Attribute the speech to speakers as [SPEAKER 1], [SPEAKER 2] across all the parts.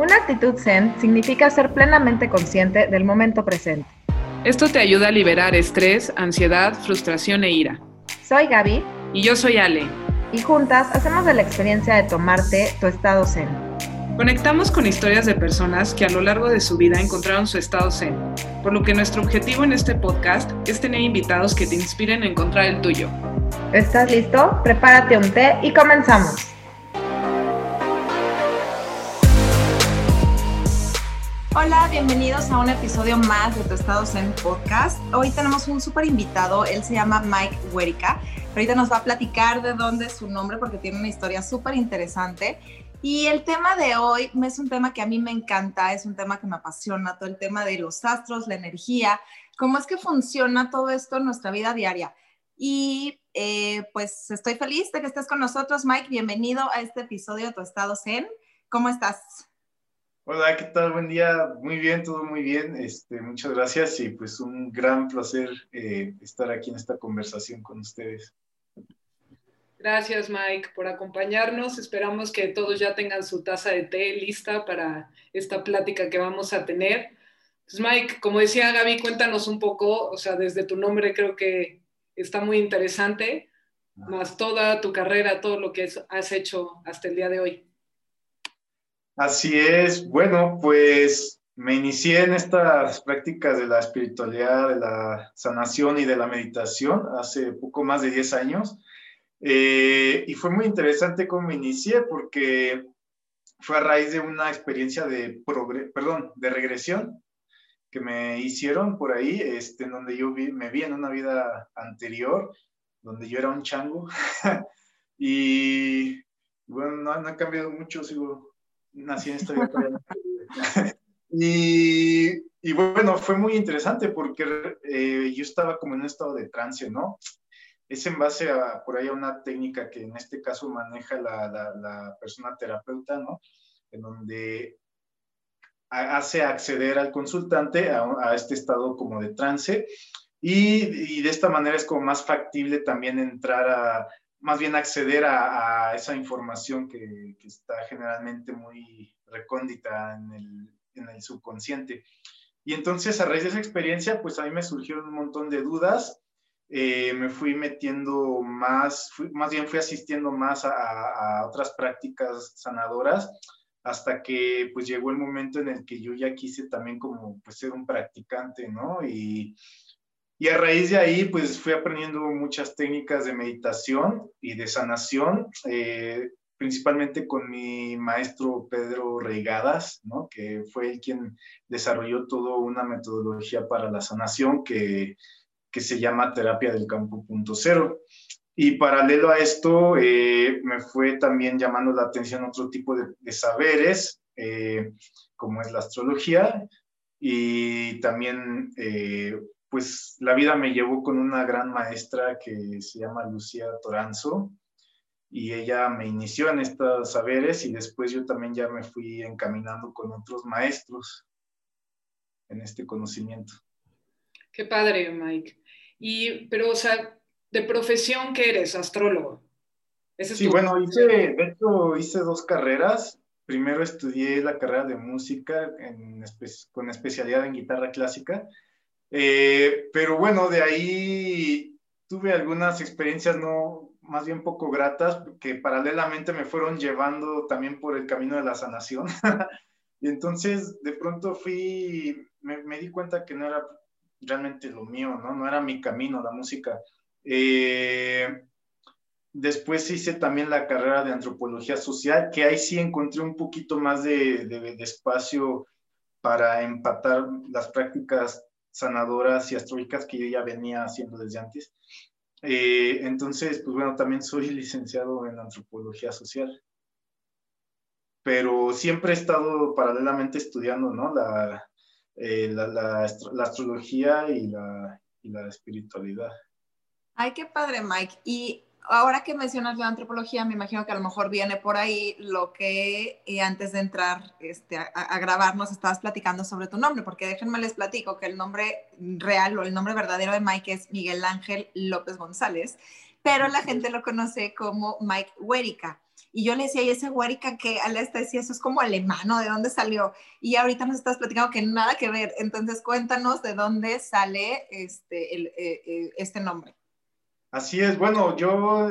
[SPEAKER 1] Una actitud zen significa ser plenamente consciente del momento presente.
[SPEAKER 2] Esto te ayuda a liberar estrés, ansiedad, frustración e ira.
[SPEAKER 1] Soy Gaby.
[SPEAKER 2] Y yo soy Ale.
[SPEAKER 1] Y juntas hacemos de la experiencia de tomarte tu estado zen.
[SPEAKER 2] Conectamos con historias de personas que a lo largo de su vida encontraron su estado zen, por lo que nuestro objetivo en este podcast es tener invitados que te inspiren a encontrar el tuyo.
[SPEAKER 1] ¿Estás listo? Prepárate un té y comenzamos. Hola, bienvenidos a un episodio más de Tu Estado Zen Podcast. Hoy tenemos un súper invitado, él se llama Mike Huerica. Ahorita nos va a platicar de dónde es su nombre porque tiene una historia súper interesante. Y el tema de hoy es un tema que a mí me encanta, es un tema que me apasiona, todo el tema de los astros, la energía, cómo es que funciona todo esto en nuestra vida diaria. Y eh, pues estoy feliz de que estés con nosotros, Mike. Bienvenido a este episodio de Tu Estado Zen. ¿Cómo estás?
[SPEAKER 3] Hola, ¿qué tal? Buen día. Muy bien, todo muy bien. Este, muchas gracias y pues un gran placer eh, estar aquí en esta conversación con ustedes.
[SPEAKER 2] Gracias, Mike, por acompañarnos. Esperamos que todos ya tengan su taza de té lista para esta plática que vamos a tener. Pues, Mike, como decía Gaby, cuéntanos un poco, o sea, desde tu nombre creo que está muy interesante, más toda tu carrera, todo lo que has hecho hasta el día de hoy.
[SPEAKER 3] Así es. Bueno, pues me inicié en estas prácticas de la espiritualidad, de la sanación y de la meditación hace poco más de 10 años. Eh, y fue muy interesante cómo me inicié porque fue a raíz de una experiencia de, perdón, de regresión que me hicieron por ahí, este, en donde yo me vi en una vida anterior, donde yo era un chango. y bueno, no, no ha cambiado mucho, sigo nací en esta y, y, bueno, fue muy interesante porque eh, yo estaba como en un estado de trance, ¿no? Es en base a, por ahí, a una técnica que en este caso maneja la, la, persona terapeuta, ¿no? En donde hace acceder al consultante a, a, este estado como de trance y, y, de esta manera es como más factible también entrar a, más bien acceder a, esa información que, está generalmente muy recóndita en el, en el, subconsciente. Y entonces a raíz de esa experiencia, pues a mí me surgieron un montón de dudas, eh, me fui metiendo más, más bien fui asistiendo más a, a, otras prácticas sanadoras hasta que pues llegó el momento en el que yo ya quise también como pues ser un practicante, ¿no? Y, y a raíz de ahí, pues fui aprendiendo muchas técnicas de meditación y de sanación, eh, principalmente con mi maestro Pedro Reigadas, ¿no? que fue el quien desarrolló toda una metodología para la sanación que, que se llama terapia del campo punto cero. Y paralelo a esto, eh, me fue también llamando la atención otro tipo de, de saberes, eh, como es la astrología, y también pues la vida me llevó con una gran maestra que se llama Lucía Toranzo y ella me inició en estos saberes y después yo también ya me fui encaminando con otros maestros en este conocimiento.
[SPEAKER 2] Qué padre, Mike. Y, pero, o sea, de profesión, ¿qué eres? Astrólogo.
[SPEAKER 3] sí, bueno, hice, de hecho, hice dos carreras. Primero estudié la carrera de música con especialidad en guitarra clásica eh, pero bueno, de ahí tuve algunas experiencias no, más bien poco gratas, que paralelamente me fueron llevando también por el camino de la sanación. y entonces de pronto fui, me, di cuenta que no era realmente lo mío, ¿no? No era mi camino, la música. Eh, después hice también la carrera de antropología social, que ahí sí encontré un poquito más de, de, de espacio para empatar las prácticas sanadoras y astrológicas que yo ya venía haciendo desde antes. Eh, entonces, pues bueno, también soy licenciado en antropología social, pero siempre he estado paralelamente estudiando, ¿no? La, eh, la, la, astrología y la, y la espiritualidad.
[SPEAKER 1] Ay, qué padre, Mike. Y ahora que mencionas la antropología, me imagino que a lo mejor viene por ahí lo que eh, antes de entrar este, a, grabar nos estabas platicando sobre tu nombre, porque déjenme les platico que el nombre real o el nombre verdadero de Mike es Miguel Ángel López González, pero la gente lo conoce como Mike Huérica. Y yo le decía, ¿y ese Huérica que Alesta decía, eso es como alemán, ¿De dónde salió? Y ahorita nos estás platicando que nada que ver. Entonces, cuéntanos de dónde sale este, el, eh, eh, este nombre.
[SPEAKER 3] Así es, bueno, yo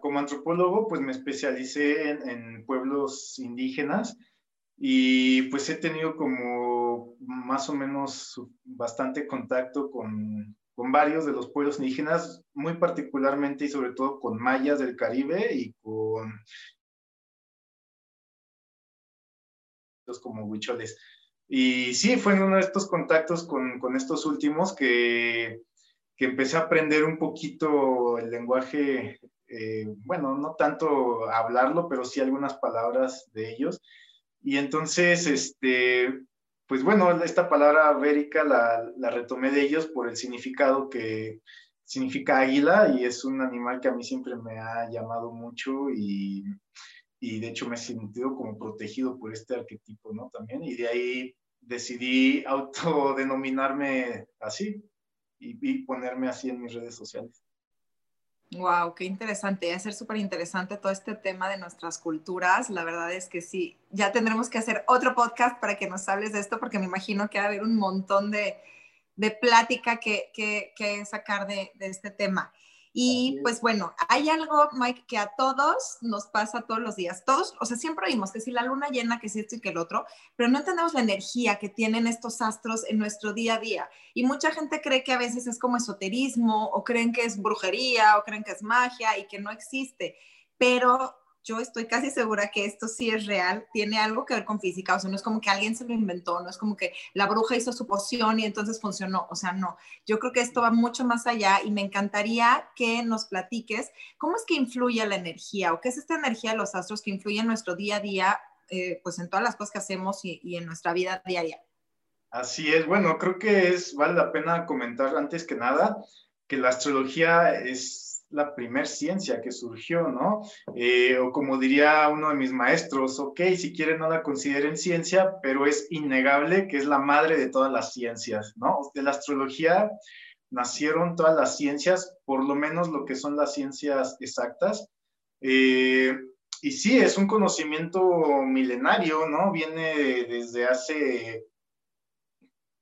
[SPEAKER 3] como antropólogo pues me especialicé en, pueblos indígenas y pues he tenido como más o menos bastante contacto con, con varios de los pueblos indígenas, muy particularmente y sobre todo con mayas del Caribe y con como huicholes. Y sí, fue en uno de estos contactos con, con estos últimos que que empecé a aprender un poquito el lenguaje, eh, bueno, no tanto hablarlo, pero sí algunas palabras de ellos. Y entonces, este, pues bueno, esta palabra bérica la, la retomé de ellos por el significado que significa águila y es un animal que a mí siempre me ha llamado mucho y, y de hecho me he sentido como protegido por este arquetipo, ¿no? También, y de ahí decidí autodenominarme así, y, ponerme así en mis redes sociales.
[SPEAKER 1] Wow, qué interesante. Va a ser súper interesante todo este tema de nuestras culturas. La verdad es que sí, ya tendremos que hacer otro podcast para que nos hables de esto, porque me imagino que va a haber un montón de, de plática que, que, que sacar de, de, este tema. Y pues bueno, hay algo, Mike, que a todos nos pasa todos los días. Todos, o sea, siempre oímos que si la luna llena, que si esto y que el otro, pero no entendemos la energía que tienen estos astros en nuestro día a día. Y mucha gente cree que a veces es como esoterismo, o creen que es brujería, o creen que es magia y que no existe. Pero yo estoy casi segura que esto sí es real, tiene algo que ver con física, o sea, no es como que alguien se lo inventó, no es como que la bruja hizo su poción y entonces funcionó, o sea, no, yo creo que esto va mucho más allá y me encantaría que nos platiques cómo es que influye la energía o qué es esta energía de los astros que influye en nuestro día a día, eh, pues en todas las cosas que hacemos y, y en nuestra vida diaria.
[SPEAKER 3] Así es, bueno, creo que es, vale la pena comentar antes que nada que la astrología es la primer ciencia que surgió, ¿no? Eh, o como diría uno de mis maestros, ok, si quieren no la consideren ciencia, pero es innegable que es la madre de todas las ciencias, ¿no? De la astrología nacieron todas las ciencias, por lo menos lo que son las ciencias exactas. Eh, y sí, es un conocimiento milenario, ¿no? Viene desde hace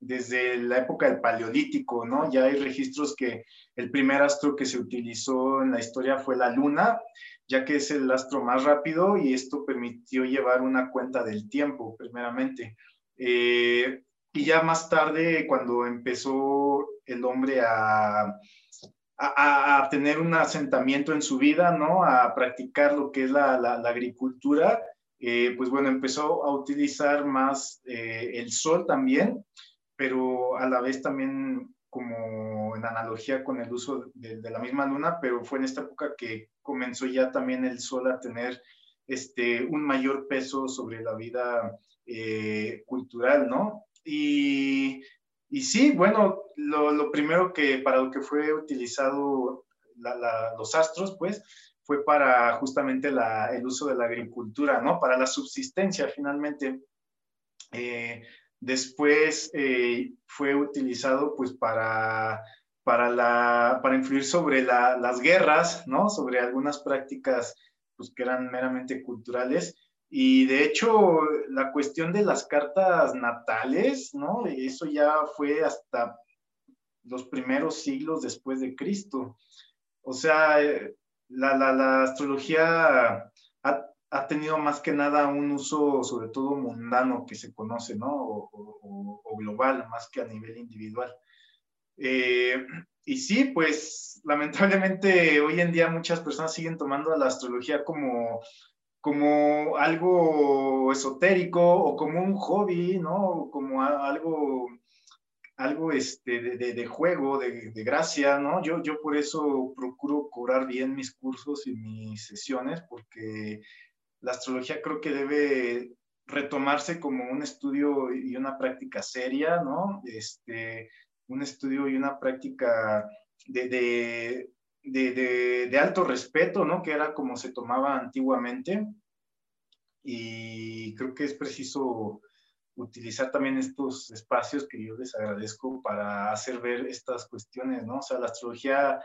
[SPEAKER 3] desde la época del Paleolítico, ¿no? Ya hay registros que el primer astro que se utilizó en la historia fue la Luna, ya que es el astro más rápido y esto permitió llevar una cuenta del tiempo, primeramente. Eh, y ya más tarde, cuando empezó el hombre a, a, tener un asentamiento en su vida, ¿no? A practicar lo que es la, la, agricultura, eh, pues bueno, empezó a utilizar más eh, el sol también pero a la vez también como en analogía con el uso de, la misma luna, pero fue en esta época que comenzó ya también el sol a tener este, un mayor peso sobre la vida eh, cultural, ¿no? Y, y sí, bueno, lo, lo, primero que para lo que fue utilizado los astros, pues, fue para justamente la, el uso de la agricultura, ¿no? Para la subsistencia, finalmente. Eh, Después eh, fue utilizado pues para, para, la, para influir sobre las guerras, ¿no? Sobre algunas prácticas pues que eran meramente culturales. Y de hecho, la cuestión de las cartas natales, ¿no? Eso ya fue hasta los primeros siglos después de Cristo. O sea, eh, la, la, la astrología ha, ha tenido más que nada un uso sobre todo mundano que se conoce, ¿no? O, global, más que a nivel individual. Eh, y sí, pues lamentablemente hoy en día muchas personas siguen tomando a la astrología como, como algo esotérico o como un hobby, ¿no? Como algo, algo este, de, de, juego, de, de, gracia, ¿no? Yo, yo por eso procuro cobrar bien mis cursos y mis sesiones porque la astrología creo que debe retomarse como un estudio y una práctica seria, ¿no? Este, un estudio y una práctica de, de, alto respeto, ¿no? Que era como se tomaba antiguamente. Y creo que es preciso utilizar también estos espacios que yo les agradezco para hacer ver estas cuestiones, ¿no? O sea, la astrología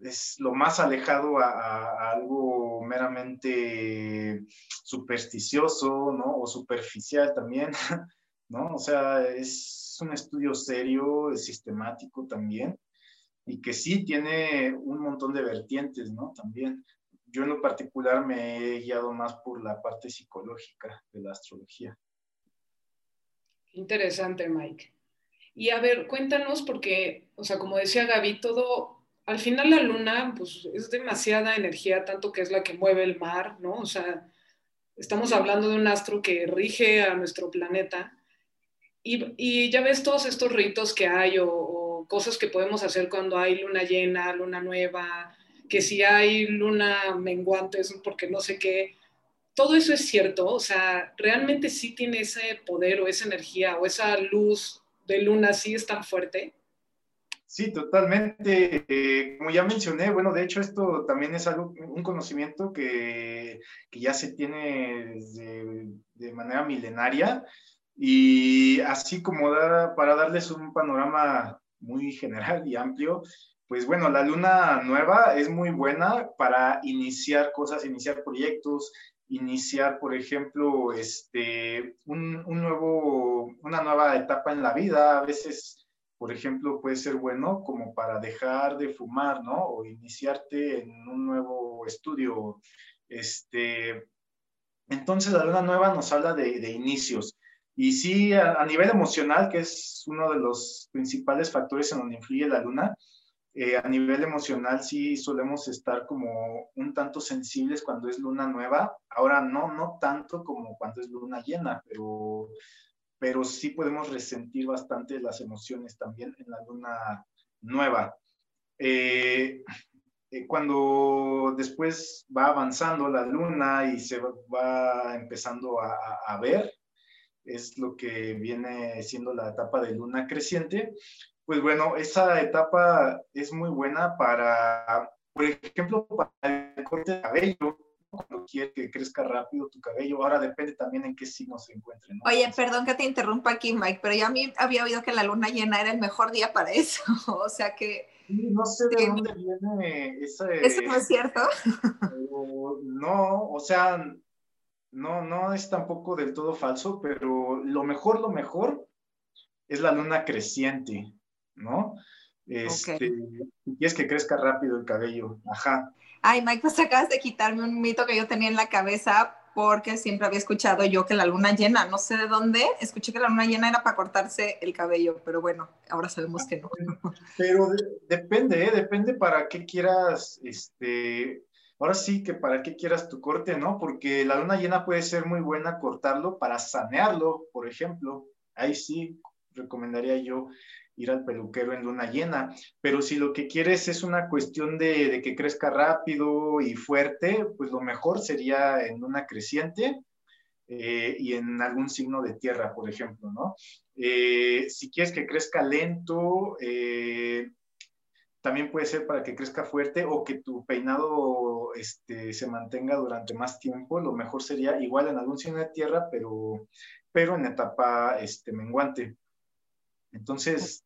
[SPEAKER 3] es lo más alejado a, algo meramente supersticioso, ¿no? O superficial también, ¿no? O sea, es un estudio serio, sistemático también, y que sí tiene un montón de vertientes, ¿no? También. Yo en lo particular me he guiado más por la parte psicológica de la astrología.
[SPEAKER 2] Interesante, Mike. Y a ver, cuéntanos, porque, o sea, como decía Gaby, todo, al final la luna, pues es demasiada energía, tanto que es la que mueve el mar, ¿no? O sea, estamos hablando de un astro que rige a nuestro planeta. Y, ya ves todos estos ritos que hay o, o, cosas que podemos hacer cuando hay luna llena, luna nueva, que si hay luna menguante es porque no sé qué. Todo eso es cierto, o sea, realmente sí tiene ese poder o esa energía o esa luz de luna, sí es tan fuerte.
[SPEAKER 3] Sí, totalmente. Eh, como ya mencioné, bueno, de hecho esto también es algo, un conocimiento que, que ya se tiene de manera milenaria y así como para darles un panorama muy general y amplio, pues bueno, la luna nueva es muy buena para iniciar cosas, iniciar proyectos, iniciar, por ejemplo, este, un, un nuevo, una nueva etapa en la vida. A veces por ejemplo, puede ser bueno como para dejar de fumar, ¿no? O iniciarte en un nuevo estudio. Este, entonces, la luna nueva nos habla de, inicios. Y sí, a, nivel emocional, que es uno de los principales factores en donde influye la luna, eh, a nivel emocional sí solemos estar como un tanto sensibles cuando es luna nueva. Ahora no, no tanto como cuando es luna llena, pero pero sí podemos resentir bastante las emociones también en la luna nueva. Eh, eh, cuando después va avanzando la luna y se va empezando a, ver, es lo que viene siendo la etapa de luna creciente, pues bueno, esa etapa es muy buena para, por ejemplo, para el corte de cabello, cuando quieres que crezca rápido tu cabello. Ahora depende también en qué signo se encuentre.
[SPEAKER 1] Oye, perdón que te interrumpa aquí, Mike, pero yo a mí había oído que la luna llena era el mejor día para eso. o sea que...
[SPEAKER 3] no sé de dónde viene ese...
[SPEAKER 1] Eso no es cierto.
[SPEAKER 3] no, o sea, no, no es tampoco del todo falso, pero lo mejor, lo mejor es la luna creciente, ¿no? Este, quieres que crezca rápido el cabello, ajá.
[SPEAKER 1] Ay, Mike, pues acabas de quitarme un mito que yo tenía en la cabeza porque siempre había escuchado yo que la luna llena, no sé de dónde, escuché que la luna llena era para cortarse el cabello, pero bueno, ahora sabemos que no.
[SPEAKER 3] Pero depende, ¿eh? depende para qué quieras, este, ahora sí que para qué quieras tu corte, ¿no? Porque la luna llena puede ser muy buena cortarlo para sanearlo, por ejemplo. Ahí sí recomendaría yo ir al peluquero en luna llena, pero si lo que quieres es una cuestión de, que crezca rápido y fuerte, pues lo mejor sería en luna creciente eh, y en algún signo de tierra, por ejemplo, ¿no? Eh, si quieres que crezca lento, eh, también puede ser para que crezca fuerte o que tu peinado este, se mantenga durante más tiempo. Lo mejor sería igual en algún signo de tierra, pero, pero en etapa este, menguante. Entonces,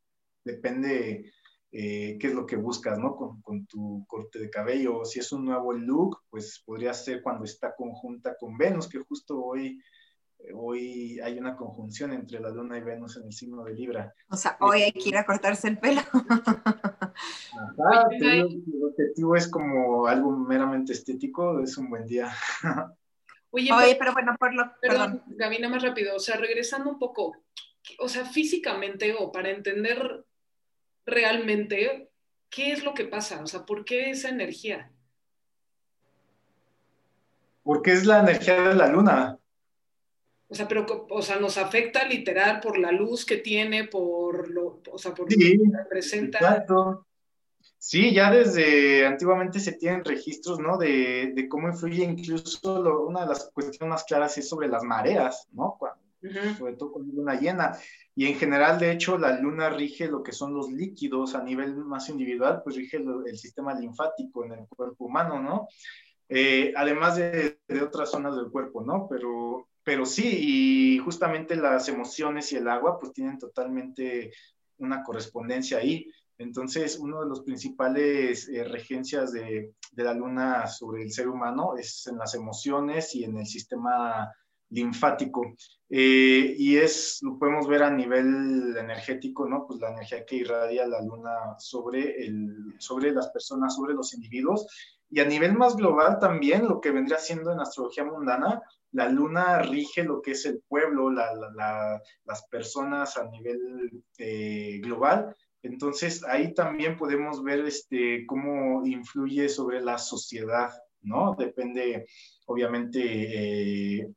[SPEAKER 3] depende eh, qué es lo que buscas, ¿no? Con, tu corte de cabello. Si es un nuevo look, pues podría ser cuando está conjunta con Venus, que justo hoy, eh, hoy hay una conjunción entre la Luna y Venus en el signo de Libra.
[SPEAKER 1] O sea, hoy hay que ir a cortarse el pelo.
[SPEAKER 3] Ajá, el objetivo es como algo meramente estético, es un buen día.
[SPEAKER 1] Oye, pero, bueno, por lo...
[SPEAKER 2] Perdón, Gaby, más rápido, o sea, regresando un poco, o sea, físicamente o para entender realmente qué es lo que pasa, o sea, ¿por qué esa energía?
[SPEAKER 3] Porque es la energía de la luna.
[SPEAKER 2] O sea, pero, o sea, nos afecta literal por la luz que tiene, por lo, o sea, por lo que representa.
[SPEAKER 3] Exacto. Sí, ya desde antiguamente se tienen registros, ¿no? De, de cómo influye incluso una de las cuestiones más claras es sobre las mareas, ¿no? Cuando sobre todo con luna llena. Y en general, de hecho, la luna rige lo que son los líquidos a nivel más individual, pues rige el, sistema linfático en el cuerpo humano, ¿no? Eh, además de, de, otras zonas del cuerpo, ¿no? Pero, pero sí, y justamente las emociones y el agua, pues tienen totalmente una correspondencia ahí. Entonces, uno de los principales eh, regencias de, de, la luna sobre el ser humano es en las emociones y en el sistema linfático. Eh, y es, lo podemos ver a nivel energético, ¿no? Pues la energía que irradia la luna sobre, el, sobre las personas, sobre los individuos. Y a nivel más global también, lo que vendría siendo en astrología mundana, la luna rige lo que es el pueblo, la, la, las personas a nivel eh, global. Entonces ahí también podemos ver este, cómo influye sobre la sociedad, ¿no? Depende, obviamente, eh,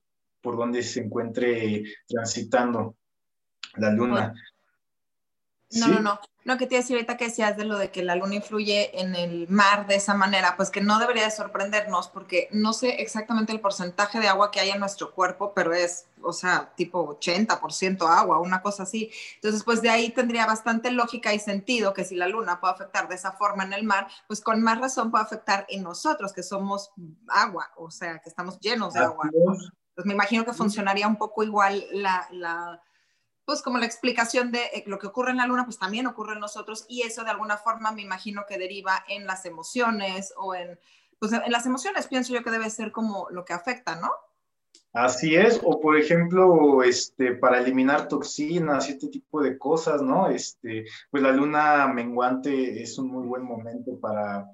[SPEAKER 3] por donde se encuentre transitando la luna.
[SPEAKER 1] No, no, no. No, que te decía ahorita que decías de lo de que la luna influye en el mar de esa manera, pues que no debería de sorprendernos porque no sé exactamente el porcentaje de agua que hay en nuestro cuerpo, pero es, o sea, tipo 80% agua, una cosa así. Entonces, pues de ahí tendría bastante lógica y sentido que si la luna puede afectar de esa forma en el mar, pues con más razón puede afectar en nosotros, que somos agua, o sea, que estamos llenos de agua. Pues me imagino que funcionaría un poco igual la, la pues como la explicación de eh, lo que ocurre en la luna, pues también ocurre en nosotros y eso de alguna forma me imagino que deriva en las emociones o en, pues en las emociones pienso yo que debe ser como lo que afecta, ¿no?
[SPEAKER 3] Así es, o por ejemplo, este, para eliminar toxinas y este tipo de cosas, ¿no? Este, pues la luna menguante es un muy buen momento para,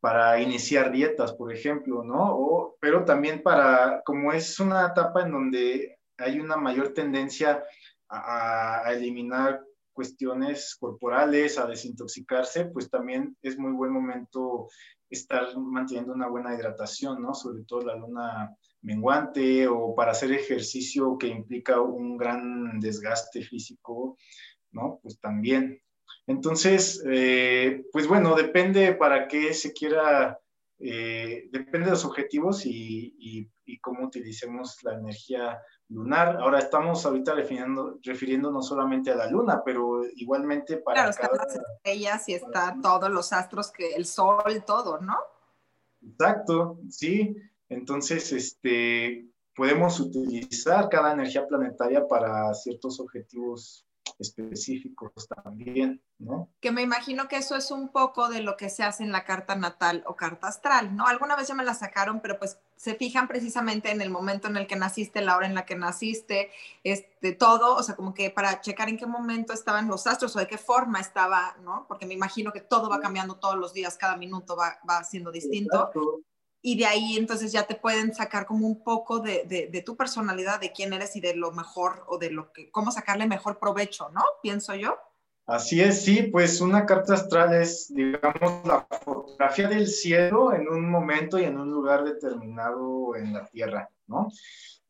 [SPEAKER 3] para iniciar dietas, por ejemplo, ¿no? O, pero también para, como es una etapa en donde hay una mayor tendencia a, eliminar cuestiones corporales, a desintoxicarse, pues también es muy buen momento estar manteniendo una buena hidratación, ¿no? Sobre todo la luna menguante o para hacer ejercicio que implica un gran desgaste físico, ¿no? Pues también. Entonces, eh, pues bueno, depende para qué se quiera, eh, depende de los objetivos y, y, y, cómo utilicemos la energía lunar. Ahora estamos ahorita refiriendo, refiriéndonos solamente a la luna, pero igualmente para
[SPEAKER 1] claro, cada... las estrellas y está todos los astros, que el sol, todo, ¿no?
[SPEAKER 3] Exacto, sí. Entonces, este, podemos utilizar cada energía planetaria para ciertos objetivos específicos también, ¿no?
[SPEAKER 1] Que me imagino que eso es un poco de lo que se hace en la carta natal o carta astral, ¿no? Alguna vez ya me la sacaron, pero pues se fijan precisamente en el momento en el que naciste, la hora en la que naciste, este, todo, o sea, como que para checar en qué momento estaban los astros o de qué forma estaba, ¿no? Porque me imagino que todo va cambiando todos los días, cada minuto va, va siendo distinto y de ahí entonces ya te pueden sacar como un poco de, de, tu personalidad, de quién eres y de lo mejor o de lo que, cómo sacarle mejor provecho, ¿no? Pienso yo.
[SPEAKER 3] Así es, sí, pues una carta astral es, digamos, la fotografía del cielo en un momento y en un lugar determinado en la Tierra, ¿no?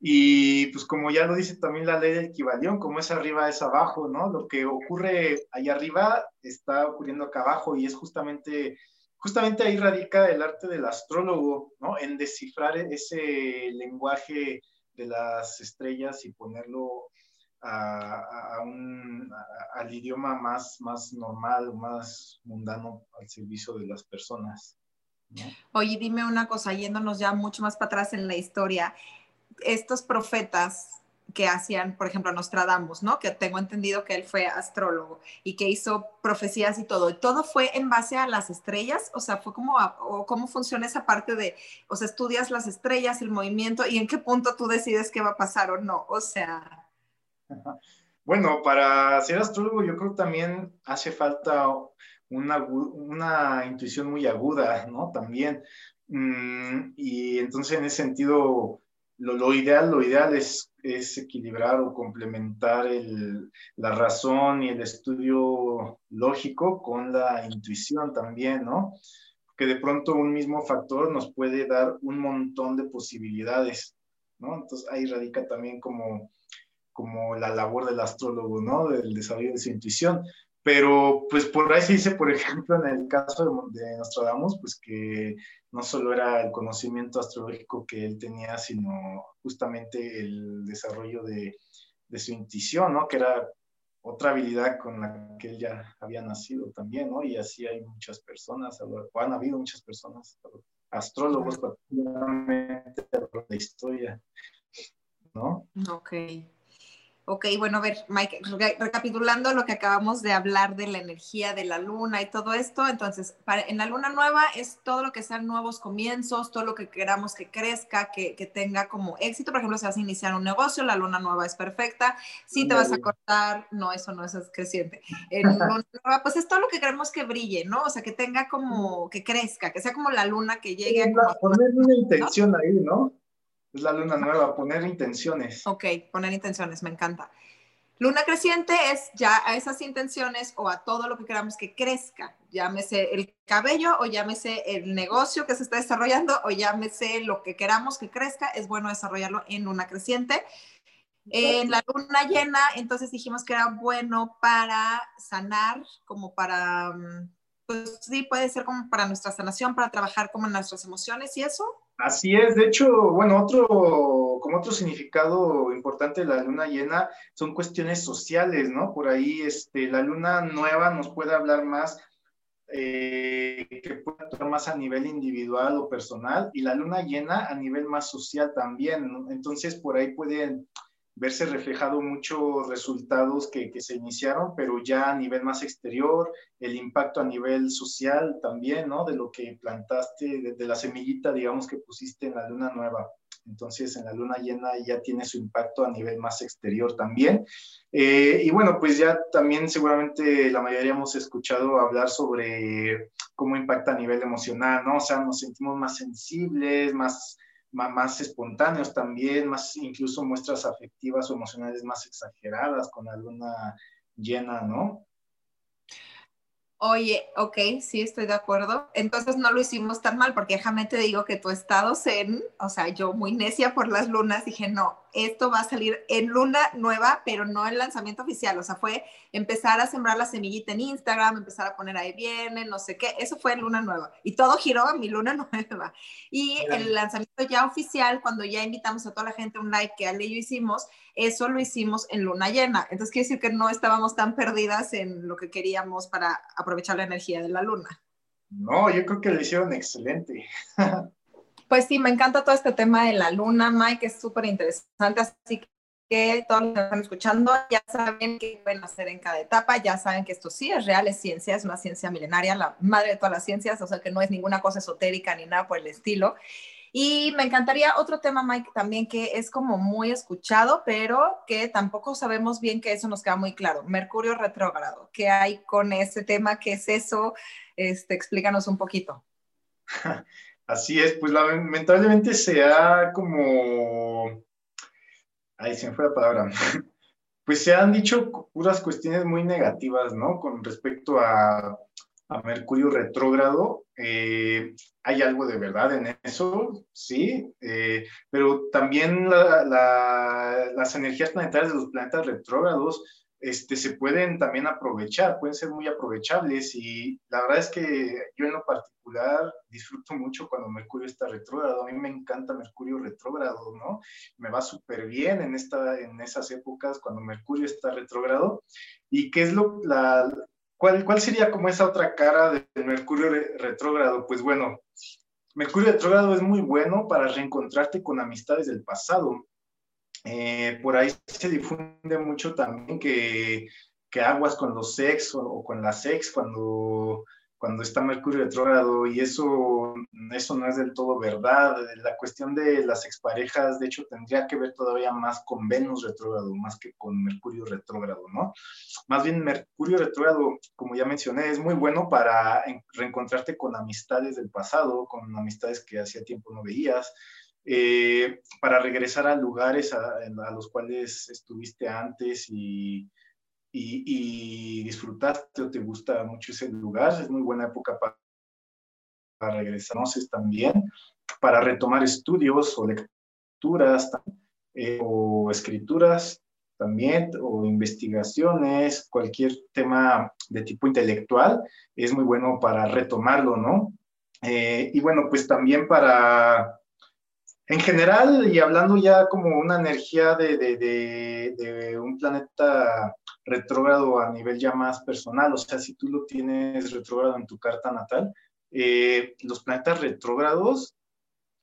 [SPEAKER 3] Y pues como ya lo dice también la ley del equivalión, como es arriba es abajo, ¿no? Lo que ocurre allá arriba está ocurriendo acá abajo y es justamente justamente ahí radica el arte del astrólogo, ¿no? En descifrar ese lenguaje de las estrellas y ponerlo a, al idioma más, más normal, más mundano al servicio de las personas.
[SPEAKER 1] Oye, dime una cosa, yéndonos ya mucho más para atrás en la historia, estos profetas que hacían, por ejemplo, Nostradamus, ¿no? Que tengo entendido que él fue astrólogo y que hizo profecías y todo. ¿Todo fue en base a las estrellas? O sea, fue como, o cómo funciona esa parte de, o sea, estudias las estrellas, el movimiento y en qué punto tú decides qué va a pasar o no. O sea...
[SPEAKER 3] Bueno, para ser astrólogo yo creo que también hace falta una, una intuición muy aguda, ¿no? También. Mm, y entonces en ese sentido lo, ideal, lo ideal es, es equilibrar o complementar el, la razón y el estudio lógico con la intuición también, ¿no? Que de pronto un mismo factor nos puede dar un montón de posibilidades, ¿no? Entonces ahí radica también como, como la labor del astrólogo, ¿no? Del desarrollo de su intuición. Pero pues por ahí se dice, por ejemplo, en el caso de, de Nostradamus, pues que no solo era el conocimiento astrológico que él tenía, sino justamente el desarrollo de, de su intuición, ¿no? Que era otra habilidad con la que él ya había nacido también, ¿no? Y así hay muchas personas, o han habido muchas personas, astrólogos particularmente de la historia, ¿no?
[SPEAKER 1] Ok. Ok, bueno, a ver, Mike, recapitulando lo que acabamos de hablar de la energía de la luna y todo esto, entonces, para, en la luna nueva es todo lo que sean nuevos comienzos, todo lo que queramos que crezca, que, que, tenga como éxito. Por ejemplo, si vas a iniciar un negocio, la luna nueva es perfecta. Si te vas a cortar, no, eso no es creciente. En luna nueva, pues es todo lo que queremos que brille, ¿no? O sea, que tenga como, que crezca, que sea como la luna que llegue a...
[SPEAKER 3] Poner una intención ahí, ¿no? Es la luna nueva, poner intenciones.
[SPEAKER 1] Ok, poner intenciones, me encanta. Luna creciente es ya a esas intenciones o a todo lo que queramos que crezca, llámese el cabello o llámese el negocio que se está desarrollando o llámese lo que queramos que crezca, es bueno desarrollarlo en luna creciente. En la luna llena, entonces dijimos que era bueno para sanar, como para, mm, pues sí, puede ser como para nuestra sanación, para trabajar como en nuestras emociones y eso.
[SPEAKER 3] Así es, de hecho, bueno, otro, como otro significado importante de la luna llena son cuestiones sociales, ¿no? Por ahí, este, la luna nueva nos puede hablar más, eh, que puede actuar más a nivel individual o personal, y la luna llena a nivel más social también, ¿no? Entonces, por ahí pueden verse reflejado muchos resultados que, que, se iniciaron, pero ya a nivel más exterior, el impacto a nivel social también, ¿no? De lo que plantaste, de, la semillita, digamos, que pusiste en la luna nueva. Entonces, en la luna llena ya tiene su impacto a nivel más exterior también. Eh, y bueno, pues ya también seguramente la mayoría hemos escuchado hablar sobre cómo impacta a nivel emocional, ¿no? O sea, nos sentimos más sensibles, más más espontáneos también, más incluso muestras afectivas o emocionales más exageradas con la luna llena, ¿no?
[SPEAKER 1] Oye, ok, sí, estoy de acuerdo. Entonces no lo hicimos tan mal, porque déjame te digo que tu estado zen, o sea, yo muy necia por las lunas, dije, no, esto va a salir en luna nueva, pero no el lanzamiento oficial. O sea, fue empezar a sembrar la semillita en Instagram, empezar a poner ahí viene, no sé qué. Eso fue en luna nueva. Y todo giró a mi luna nueva. Y el lanzamiento ya oficial, cuando ya invitamos a toda la gente a un live que Ale y yo hicimos, eso lo hicimos en luna llena. Entonces quiere decir que no estábamos tan perdidas en lo que queríamos para aprovechar la energía de la luna.
[SPEAKER 3] No, yo creo que lo hicieron excelente.
[SPEAKER 1] Pues sí, me encanta todo este tema de la luna, Mike, es súper interesante, así que todos los que están escuchando ya saben qué pueden hacer en cada etapa, ya saben que esto sí es real, es ciencia, es una ciencia milenaria, la madre de todas las ciencias, o sea que no es ninguna cosa esotérica ni nada por el estilo. Y me encantaría otro tema, Mike, también que es como muy escuchado, pero que tampoco sabemos bien que eso nos queda muy claro. Mercurio retrógrado, ¿qué hay con ese tema? ¿Qué es eso? Este, explícanos un poquito.
[SPEAKER 3] Así es, pues lamentablemente se ha como... Ahí se me fue la palabra. Pues se han dicho puras cuestiones muy negativas, ¿no? Con respecto a, Mercurio retrógrado. Eh, hay algo de verdad en eso, sí, eh, pero también las energías planetarias de los planetas retrógrados este, se pueden también aprovechar, pueden ser muy aprovechables y la verdad es que yo en lo particular disfruto mucho cuando Mercurio está retrógrado, a mí me encanta Mercurio retrógrado, ¿no? Me va súper bien en, esta, en esas épocas cuando Mercurio está retrógrado. Y qué es lo, la, cuál, cuál sería como esa otra cara del Mercurio retrógrado, pues bueno, Mercurio retrógrado es muy bueno para reencontrarte con amistades del pasado, eh, por ahí se difunde mucho también que, que aguas con los ex o, con las ex cuando, cuando está Mercurio retrógrado y eso, eso no es del todo verdad. La cuestión de las exparejas, de hecho, tendría que ver todavía más con Venus retrógrado, más que con Mercurio retrógrado, ¿no? Más bien Mercurio retrógrado, como ya mencioné, es muy bueno para reencontrarte con amistades del pasado, con amistades que hacía tiempo no veías, eh, para regresar a lugares a, los cuales estuviste antes y, y, disfrutaste o te gusta mucho ese lugar. Es muy buena época para, para regresar. también para retomar estudios o lecturas eh, o escrituras también o investigaciones, cualquier tema de tipo intelectual, es muy bueno para retomarlo, ¿no? Eh, y bueno, pues también para en general, y hablando ya como una energía de, un planeta retrógrado a nivel ya más personal, o sea, si tú lo tienes retrógrado en tu carta natal, eh, los planetas retrógrados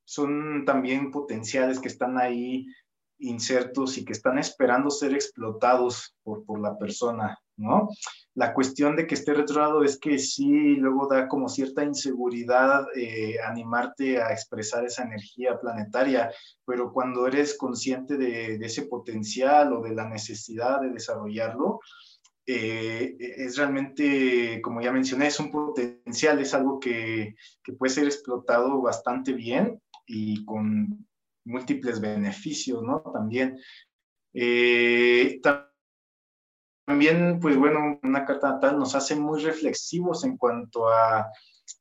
[SPEAKER 3] son también potenciales que están ahí insertos y que están esperando ser explotados por, por la persona, ¿no? La cuestión de que esté retrógrado es que sí, luego da como cierta inseguridad eh, animarte a expresar esa energía planetaria, pero cuando eres consciente de, ese potencial o de la necesidad de desarrollarlo, eh, es realmente, como ya mencioné, es un potencial, es algo que, que puede ser explotado bastante bien y con múltiples beneficios, ¿no? También. Eh, también, pues bueno, una carta natal nos hace muy reflexivos en cuanto a,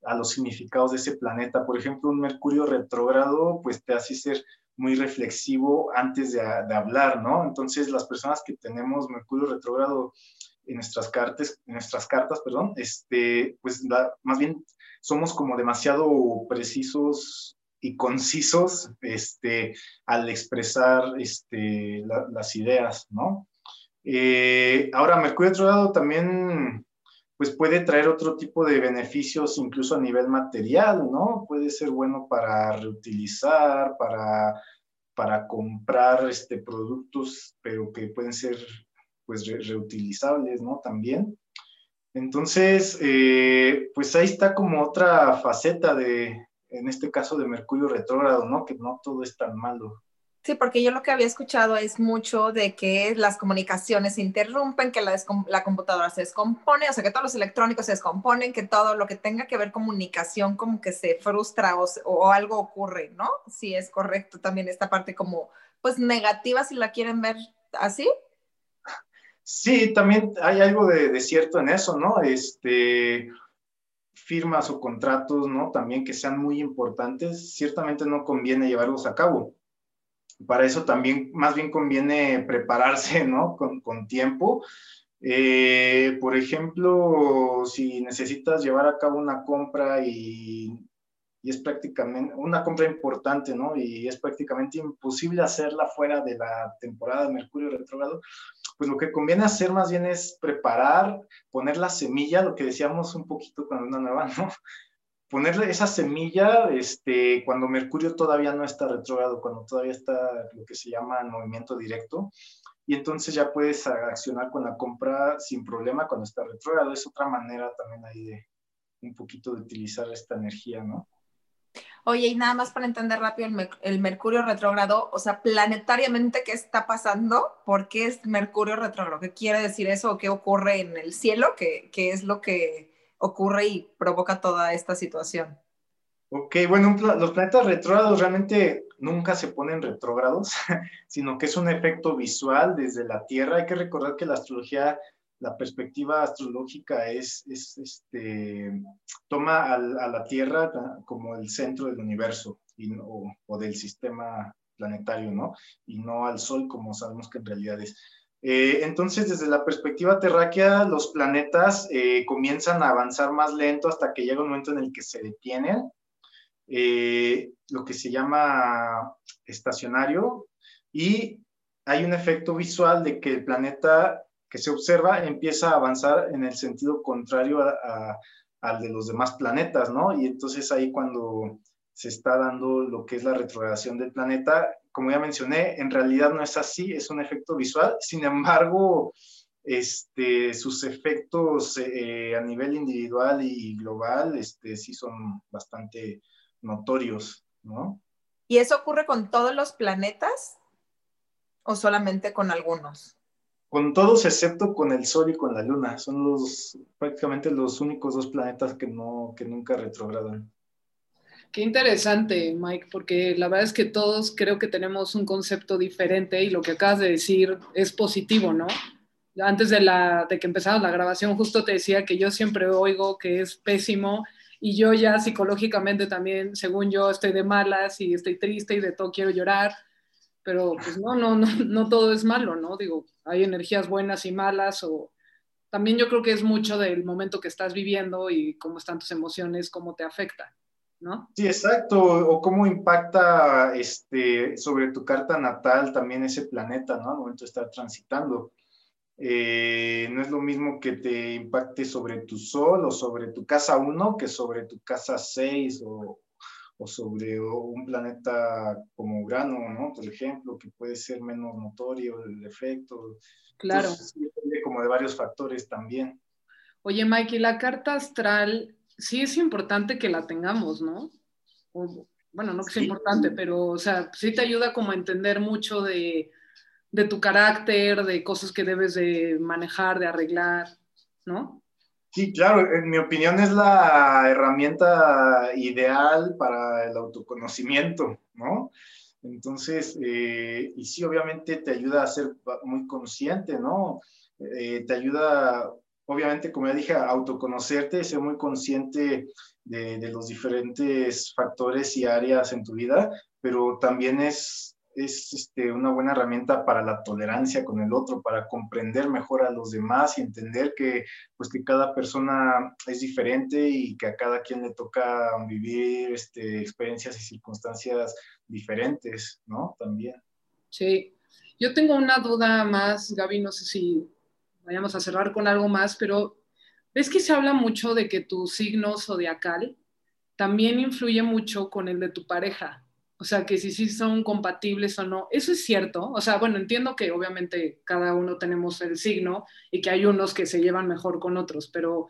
[SPEAKER 3] a los significados de ese planeta. Por ejemplo, un Mercurio retrógrado, pues te hace ser muy reflexivo antes de, de, hablar, ¿no? Entonces, las personas que tenemos Mercurio retrógrado en nuestras cartas, en nuestras cartas, perdón, este, pues más bien somos como demasiado precisos y concisos este, al expresar este, las ideas, ¿no? Eh, ahora, Mercurio retrógrado también pues puede traer otro tipo de beneficios incluso a nivel material, ¿no? Puede ser bueno para reutilizar, para, para comprar este, productos, pero que pueden ser pues reutilizables, ¿no? También. Entonces, eh, pues ahí está como otra faceta de, en este caso de Mercurio retrógrado, ¿no? Que no todo es tan malo.
[SPEAKER 1] Sí, porque yo lo que había escuchado es mucho de que las comunicaciones se interrumpen, que la, computadora se descompone, o sea, que todos los electrónicos se descomponen, que todo lo que tenga que ver comunicación como que se frustra o, o algo ocurre, ¿no? Sí, es correcto también esta parte como, pues negativa si la quieren ver así.
[SPEAKER 3] Sí, también hay algo de, de cierto en eso, ¿no? Este, firmas o contratos, ¿no? También que sean muy importantes, ciertamente no conviene llevarlos a cabo. Para eso también más bien conviene prepararse, ¿no? Con, tiempo. Eh, por ejemplo, si necesitas llevar a cabo una compra y, es prácticamente una compra importante, ¿no? Y es prácticamente imposible hacerla fuera de la temporada de Mercurio retrógrado, pues lo que conviene hacer más bien es preparar, poner la semilla, lo que decíamos un poquito con una nueva, ¿no? Ponerle esa semilla este, cuando Mercurio todavía no está retrógrado, cuando todavía está lo que se llama movimiento directo, y entonces ya puedes accionar con la compra sin problema cuando está retrógrado. Es otra manera también ahí de un poquito de utilizar esta energía, ¿no?
[SPEAKER 1] Oye, y nada más para entender rápido el, Mercurio retrógrado, o sea, planetariamente, ¿qué está pasando? ¿Por qué es Mercurio retrógrado? ¿Qué quiere decir eso? ¿O qué ocurre en el cielo? ¿Qué, ¿Qué, es lo que ocurre y provoca toda esta situación?
[SPEAKER 3] Ok, bueno, los planetas retrógrados realmente nunca se ponen retrógrados, sino que es un efecto visual desde la Tierra. Hay que recordar que la astrología la perspectiva astrológica es, este, toma a la Tierra como el centro del universo y, o, del sistema planetario, ¿no? Y no al Sol como sabemos que en realidad es. Eh, entonces, desde la perspectiva terráquea, los planetas eh, comienzan a avanzar más lento hasta que llega un momento en el que se detienen, eh, lo que se llama estacionario, y hay un efecto visual de que el planeta que se observa empieza a avanzar en el sentido contrario al de los demás planetas, ¿no? Y entonces ahí cuando se está dando lo que es la retrogradación del planeta, como ya mencioné, en realidad no es así, es un efecto visual, sin embargo, este, sus efectos eh, a nivel individual y global este, sí son bastante notorios, ¿no?
[SPEAKER 1] ¿Y eso ocurre con todos los planetas o solamente con algunos?
[SPEAKER 3] con todos excepto con el Sol y con la Luna. Son los prácticamente los únicos dos planetas que, no, que nunca retrogradan.
[SPEAKER 2] Qué interesante, Mike, porque la verdad es que todos creo que tenemos un concepto diferente y lo que acabas de decir es positivo, ¿no? Antes de, la, de que empezara la grabación, justo te decía que yo siempre oigo que es pésimo y yo ya psicológicamente también, según yo, estoy de malas y estoy triste y de todo quiero llorar pero pues no, no, no, no todo es malo, ¿no? Digo, hay energías buenas y malas o también yo creo que es mucho del momento que estás viviendo y cómo están tus emociones, cómo te afecta, ¿no?
[SPEAKER 3] Sí, exacto, o cómo impacta este, sobre tu carta natal también ese planeta, ¿no? Al momento de estar transitando. Eh, no es lo mismo que te impacte sobre tu sol o sobre tu casa 1 que sobre tu casa 6 o, o sobre un planeta como Urano, ¿no? Por ejemplo, que puede ser menos notorio el efecto.
[SPEAKER 2] Claro.
[SPEAKER 3] como de varios factores también.
[SPEAKER 2] Oye, Mike, y la carta astral, sí es importante que la tengamos, ¿no? bueno, no que sea importante, pero, o sea, sí te ayuda como a entender mucho de, de tu carácter, de cosas que debes de manejar, de arreglar, ¿no?
[SPEAKER 3] Sí, claro, en mi opinión es la herramienta ideal para el autoconocimiento, ¿no? Entonces, eh, y sí, obviamente te ayuda a ser muy consciente, ¿no? Eh, te ayuda, obviamente, como ya dije, autoconocerte, ser muy consciente de, de los diferentes factores y áreas en tu vida, pero también es es este, una buena herramienta para la tolerancia con el otro, para comprender mejor a los demás y entender que, pues, que cada persona es diferente y que a cada quien le toca vivir este, experiencias y circunstancias diferentes, ¿no? También.
[SPEAKER 2] Sí, yo tengo una duda más, Gaby, no sé si vayamos a cerrar con algo más, pero ves que se habla mucho de que tu signo zodiacal también influye mucho con el de tu pareja. O sea, que si sí son compatibles o no. Eso es cierto. O sea, bueno, entiendo que obviamente cada uno tenemos el signo y que hay unos que se llevan mejor con otros, pero,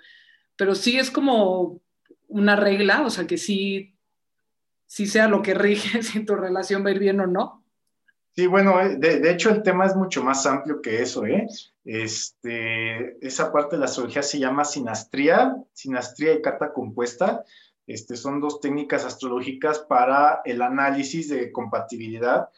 [SPEAKER 2] pero sí es como una regla, o sea, que sí, sí sea lo que rige si tu relación va a ir bien o no.
[SPEAKER 3] Sí, bueno, eh, de, de, hecho el tema es mucho más amplio que eso, ¿eh? Este, esa parte de la astrología se llama sinastría, sinastría y carta compuesta. Este, son dos técnicas astrológicas para el análisis de compatibilidad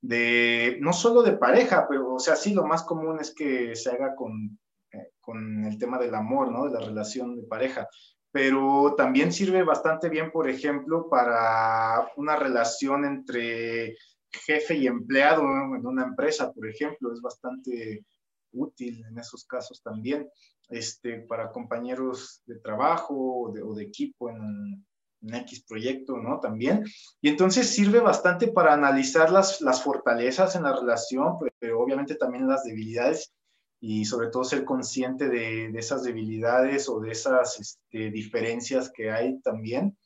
[SPEAKER 3] de, no solo de pareja, pero, o sea, sí, lo más común es que se haga con, eh, con el tema del amor, ¿no? De la relación de pareja. Pero también sirve bastante bien, por ejemplo, para una relación entre jefe y empleado en una empresa, por ejemplo, es bastante útil en esos casos también este, para compañeros de trabajo o de, equipo en, en, X proyecto, ¿no? También. Y entonces sirve bastante para analizar las, las fortalezas en la relación, pero obviamente también las debilidades y sobre todo ser consciente de, de esas debilidades o de esas este, diferencias que hay también.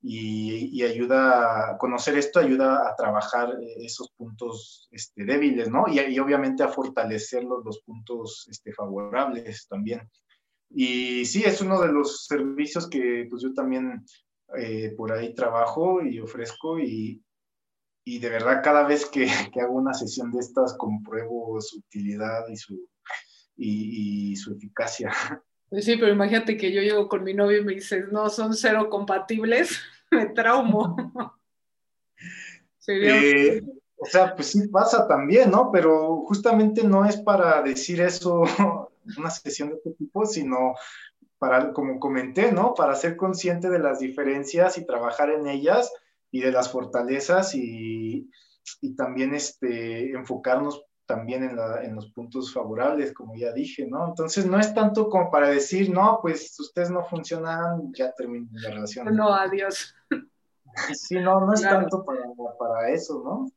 [SPEAKER 3] Y, y, ayuda a conocer esto, ayuda a trabajar esos puntos este, débiles, ¿no? Y, y, obviamente a fortalecer los, los puntos este, favorables también. Y sí, es uno de los servicios que pues yo también eh, por ahí trabajo y ofrezco y, y de verdad cada vez que, que, hago una sesión de estas compruebo su utilidad y su, y, y su eficacia.
[SPEAKER 2] Pues sí, pero imagínate que yo llego con mi novio y me dices, no, son cero compatibles, me traumo.
[SPEAKER 3] Eh, o sea, pues sí pasa también, ¿no? Pero justamente no es para decir eso una sesión de este tipo, sino para, como comenté, ¿no? Para ser consciente de las diferencias y trabajar en ellas y de las fortalezas y, y también este, enfocarnos también en, la, en, los puntos favorables, como ya dije, ¿no? Entonces no es tanto como para decir, no, pues ustedes no funcionan, ya terminó la relación.
[SPEAKER 2] No, adiós.
[SPEAKER 3] Sí, no, no es claro. tanto para, para, eso, ¿no?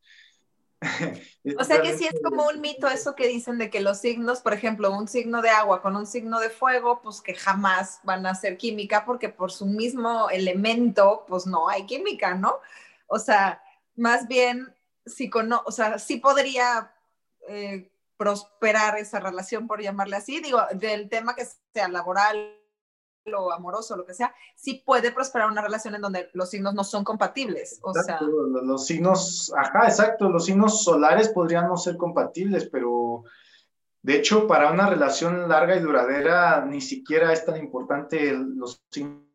[SPEAKER 1] o sea que sí es como un mito eso que dicen de que los signos, por ejemplo, un signo de agua con un signo de fuego, pues que jamás van a ser química porque por su mismo elemento, pues no hay química, ¿no? O sea, más bien, sí, cono o sea, sí podría eh, prosperar esa relación, por llamarle así, digo, del tema que sea laboral o amoroso, lo que sea, sí puede prosperar una relación en donde los signos no son compatibles. O
[SPEAKER 3] sea... los signos, ajá, exacto, los signos solares podrían no ser compatibles, pero de hecho para una relación larga y duradera ni siquiera es tan importante los signos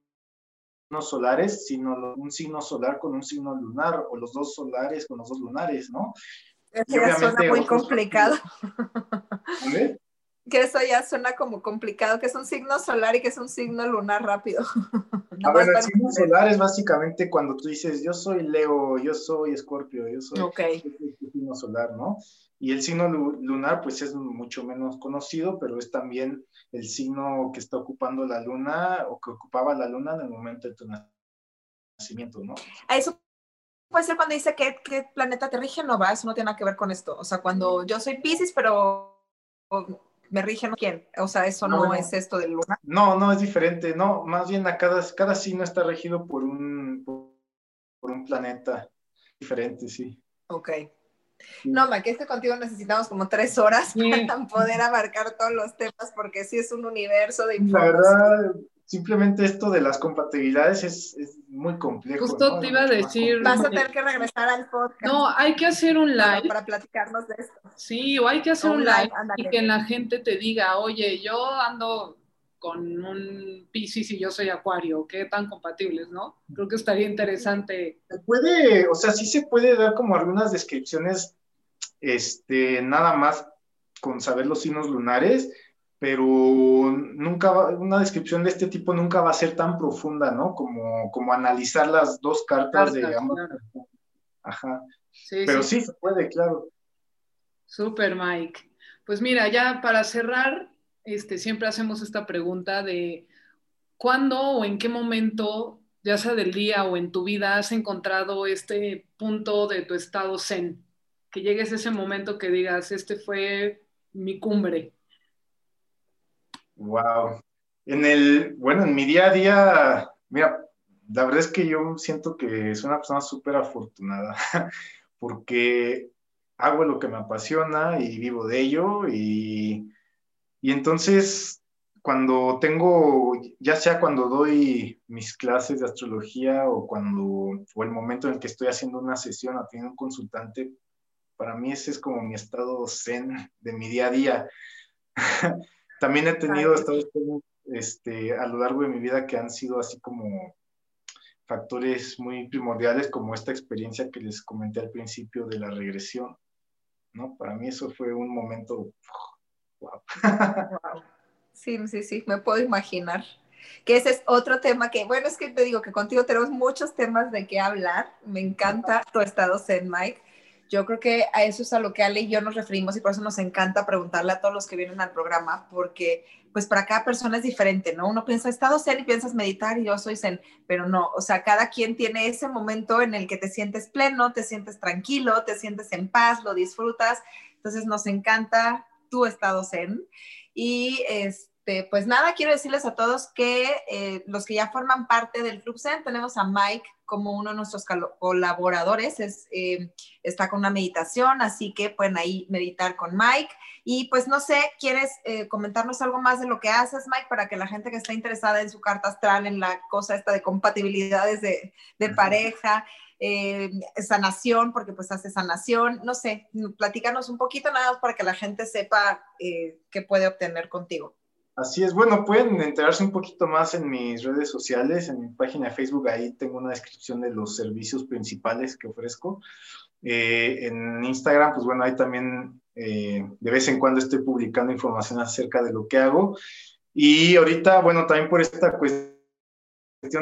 [SPEAKER 3] solares, sino un signo solar con un signo lunar o los dos solares con los dos lunares, ¿no?
[SPEAKER 1] Eso ya suena muy otros... complicado. ¿Ver? que eso ya suena como complicado, que es un signo solar y que es un signo lunar rápido.
[SPEAKER 3] no ah, bueno, el signo solar es básicamente cuando tú dices, yo soy Leo, yo soy Escorpio, yo soy
[SPEAKER 1] okay.
[SPEAKER 3] el signo solar, ¿no? Y el signo lunar, pues es mucho menos conocido, pero es también el signo que está ocupando la luna o que ocupaba la luna en el momento de tu nacimiento, ¿no?
[SPEAKER 1] A eso puede ser cuando dice que, qué planeta te rige, no va, eso no tiene nada que ver con esto. O sea, cuando yo soy Pisces, pero me rigen quién, o sea, eso no, no, es esto del luna.
[SPEAKER 3] No, no, es diferente, no, más bien a cada, cada signo está regido por un, por por un planeta diferente, sí.
[SPEAKER 1] Ok. No, Ma, que este contigo necesitamos como tres horas para poder abarcar todos los temas porque sí es un universo de
[SPEAKER 3] información. La verdad, simplemente esto de las compatibilidades es, es muy complejo.
[SPEAKER 2] Justo te iba a decir.
[SPEAKER 1] Vas a tener que regresar al podcast.
[SPEAKER 2] No, hay que hacer un live.
[SPEAKER 1] Para, platicarnos de esto.
[SPEAKER 2] Sí, o hay que hacer un, live, y que la gente te diga, oye, yo ando con un Pisces y yo soy Acuario, qué tan compatibles, ¿no? Creo que estaría interesante.
[SPEAKER 3] Puede, o sea, sí se puede dar como algunas descripciones, este, nada más con saber los signos lunares, pero nunca va, una descripción de este tipo nunca va a ser tan profunda, ¿no? Como, como analizar las dos cartas, de ambos. Ajá. pero sí. se puede, claro.
[SPEAKER 2] Super, Mike. Pues mira, ya para cerrar, este, siempre hacemos esta pregunta de cuándo o en qué momento, ya sea del día o en tu vida, has encontrado este punto de tu estado zen. Que llegues a ese momento que digas, este fue mi cumbre.
[SPEAKER 3] Wow. En el, bueno, en mi día a día, mira, la verdad es que yo siento que soy una persona súper afortunada, porque hago lo que me apasiona y vivo de ello y, y entonces cuando tengo, ya sea cuando doy mis clases de astrología o cuando, o el momento en el que estoy haciendo una sesión, atiendo un consultante, para mí ese es como mi estado zen de mi día a día. También he tenido estados este, a lo largo de mi vida que han sido así como factores muy primordiales, como esta experiencia que les comenté al principio de la regresión. ¿no? Para mí eso fue un momento... Wow.
[SPEAKER 1] Sí, sí, sí, me puedo imaginar. Que ese es otro tema que, bueno, es que te digo que contigo tenemos muchos temas de qué hablar. Me encanta tu estado Zen, Mike. Yo creo que a eso es a lo que Ale y yo nos referimos y por eso nos encanta preguntarle a todos los que vienen al programa, porque pues para cada persona es diferente, ¿no? Uno piensa estado zen y piensas meditar y yo soy zen, pero no, o sea, cada quien tiene ese momento en el que te sientes pleno, te sientes tranquilo, te sientes en paz, lo disfrutas. Entonces nos encanta tu estado zen. Y este, pues nada, quiero decirles a todos que eh, los que ya forman parte del Club Zen, tenemos a Mike como uno de nuestros colaboradores, es, eh, está con una meditación, así que pueden ahí meditar con Mike. Y pues no sé, ¿quieres eh, comentarnos algo más de lo que haces, Mike, para que la gente que está interesada en su carta astral, en la cosa esta de compatibilidades de, de pareja, eh, sanación, porque pues hace sanación, no sé, platícanos un poquito nada más para que la gente sepa qué puede obtener contigo.
[SPEAKER 3] Así es, bueno, pueden enterarse un poquito más en mis redes sociales, en mi página de Facebook, ahí tengo una descripción de los servicios principales que ofrezco. Eh, en Instagram, pues bueno, ahí también eh, de vez en cuando estoy publicando información acerca de lo que hago. Y ahorita, bueno, también por esta cuestión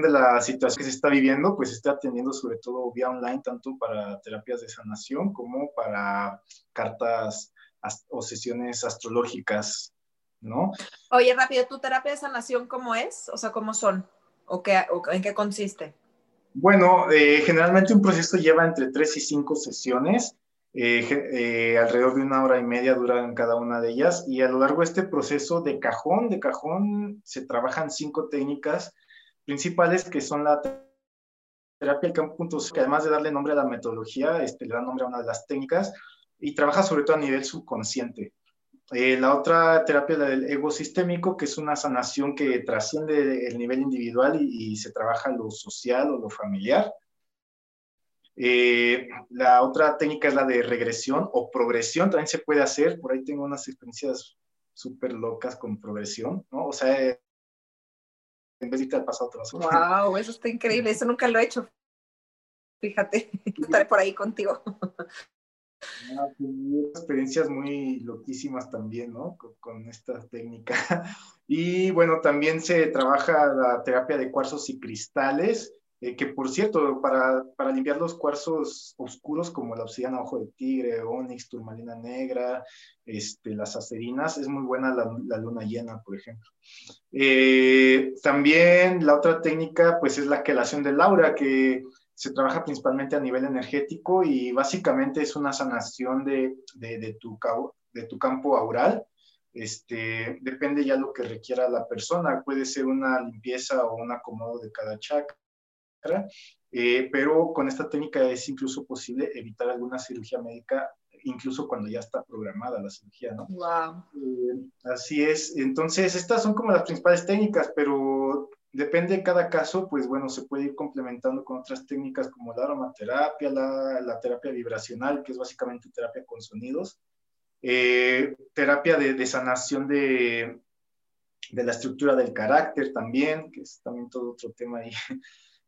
[SPEAKER 3] de la situación que se está viviendo, pues estoy atendiendo sobre todo vía online, tanto para terapias de sanación como para cartas o sesiones astrológicas ¿no?
[SPEAKER 1] Oye, rápido, ¿tu terapia de sanación cómo es? O sea, ¿cómo son? ¿O, qué, en qué consiste?
[SPEAKER 3] Bueno, eh, generalmente un proceso lleva entre tres y cinco sesiones. Eh, eh, alrededor de una hora y media duran cada una de ellas y a lo largo de este proceso de cajón, de cajón, se trabajan cinco técnicas principales que son la terapia del campo puntos, que además de darle nombre a la metodología, este, le da nombre a una de las técnicas y trabaja sobre todo a nivel subconsciente. Eh, la otra terapia es la del ego sistémico, que es una sanación que trasciende el nivel individual y, se trabaja lo social o lo familiar. Eh, la otra técnica es la de regresión o progresión, también se puede hacer. Por ahí tengo unas experiencias súper locas con progresión, ¿no? O sea, en vez de irte al pasado, te vas
[SPEAKER 1] a... ¡Wow! Eso está increíble, eso nunca lo he hecho. Fíjate, estaré por ahí contigo.
[SPEAKER 3] Ah, experiencias muy loquísimas también, ¿no? Con, esta técnica. Y bueno, también se trabaja la terapia de cuarzos y cristales, eh, que por cierto, para, para, limpiar los cuarzos oscuros como la obsidiana ojo de tigre, onix, turmalina negra, este, las acerinas, es muy buena la, luna llena, por ejemplo. Eh, también la otra técnica, pues es la quelación de Laura, que se trabaja principalmente a nivel energético y básicamente es una sanación de, de, tu, de tu campo aural. Este, depende ya lo que requiera la persona, puede ser una limpieza o un acomodo de cada chakra, chakra, eh, pero con esta técnica es incluso posible evitar alguna cirugía médica, incluso cuando ya está programada la cirugía, ¿no?
[SPEAKER 1] Wow.
[SPEAKER 3] Eh, así es. Entonces, estas son como las principales técnicas, pero depende de cada caso, pues bueno, se puede ir complementando con otras técnicas como la aromaterapia, la, la terapia vibracional, que es básicamente terapia con sonidos, eh, terapia de, de sanación de, de, la estructura del carácter también, que es también todo otro tema ahí.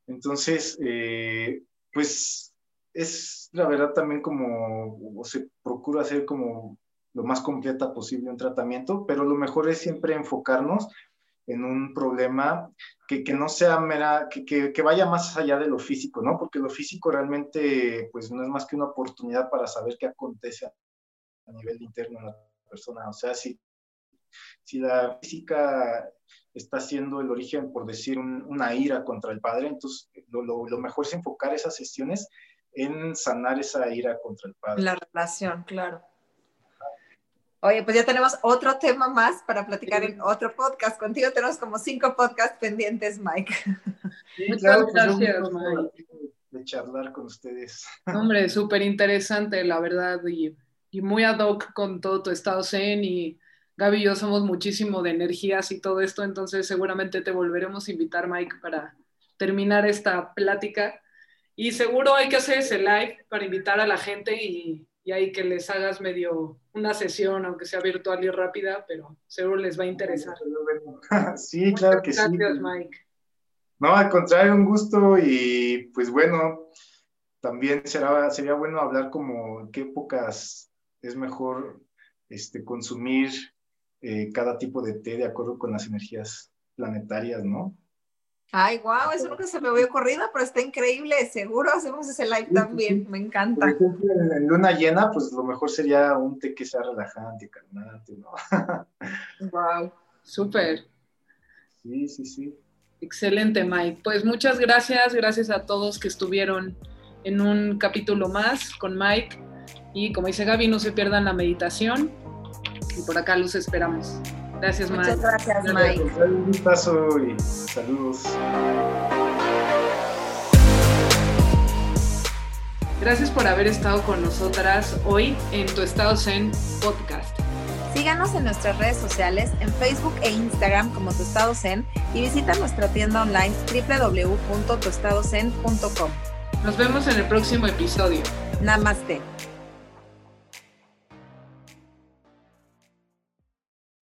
[SPEAKER 3] Entonces, eh, pues es la verdad también como, o se procura hacer como lo más completa posible un tratamiento, pero lo mejor es siempre enfocarnos en un problema que, que no sea mera, que, que, vaya más allá de lo físico, ¿no? Porque lo físico realmente, pues, no es más que una oportunidad para saber qué acontece a nivel interno en la persona. O sea, si, si la física está siendo el origen, por decir, un, una ira contra el padre, entonces lo, lo, lo mejor es enfocar esas sesiones en sanar esa ira contra el padre.
[SPEAKER 1] La relación, claro. Oye, pues ya tenemos otro tema más para platicar en otro podcast. Contigo tenemos como cinco podcasts pendientes, Mike.
[SPEAKER 3] Sí, claro, Muchas gracias, Mike. De charlar con ustedes.
[SPEAKER 2] Hombre, súper interesante, la verdad, y, y, muy ad hoc con todo tu estado zen. Y Gaby y yo somos muchísimo de energías y todo esto, entonces seguramente te volveremos a invitar, Mike, para terminar esta plática. Y seguro hay que hacer ese live para invitar a la gente y, y ahí que les hagas medio una sesión, aunque sea virtual y rápida, pero seguro les va a interesar.
[SPEAKER 3] Sí, claro que
[SPEAKER 2] Gracias,
[SPEAKER 3] sí.
[SPEAKER 2] Gracias, Mike.
[SPEAKER 3] No, al contrario, un gusto y pues bueno, también será, sería bueno hablar como en qué épocas es mejor este, consumir eh, cada tipo de té de acuerdo con las energías planetarias, ¿no?
[SPEAKER 1] Ay, wow, eso nunca se me había ocurrido, pero está increíble. Seguro hacemos ese live también. Me encanta.
[SPEAKER 3] Por ejemplo, en luna llena, pues lo mejor sería un té que sea relajante, calmante, ¿no?
[SPEAKER 1] Wow,
[SPEAKER 2] súper.
[SPEAKER 3] Sí, sí, sí.
[SPEAKER 2] Excelente, Mike. Pues muchas gracias, gracias a todos que estuvieron en un capítulo más con Mike. Y como dice Gaby, no se pierdan la meditación. Y por acá los esperamos. Gracias, Mike.
[SPEAKER 1] Muchas gracias, Mike.
[SPEAKER 3] Un paso y saludos.
[SPEAKER 2] Gracias por haber estado con nosotras hoy en Tu Estado Zen Podcast.
[SPEAKER 1] Síganos en nuestras redes sociales, en Facebook e Instagram como Tu Estado Zen y visita nuestra tienda online www.tuestadozen.com.
[SPEAKER 2] Nos vemos en el próximo episodio.
[SPEAKER 1] Namaste.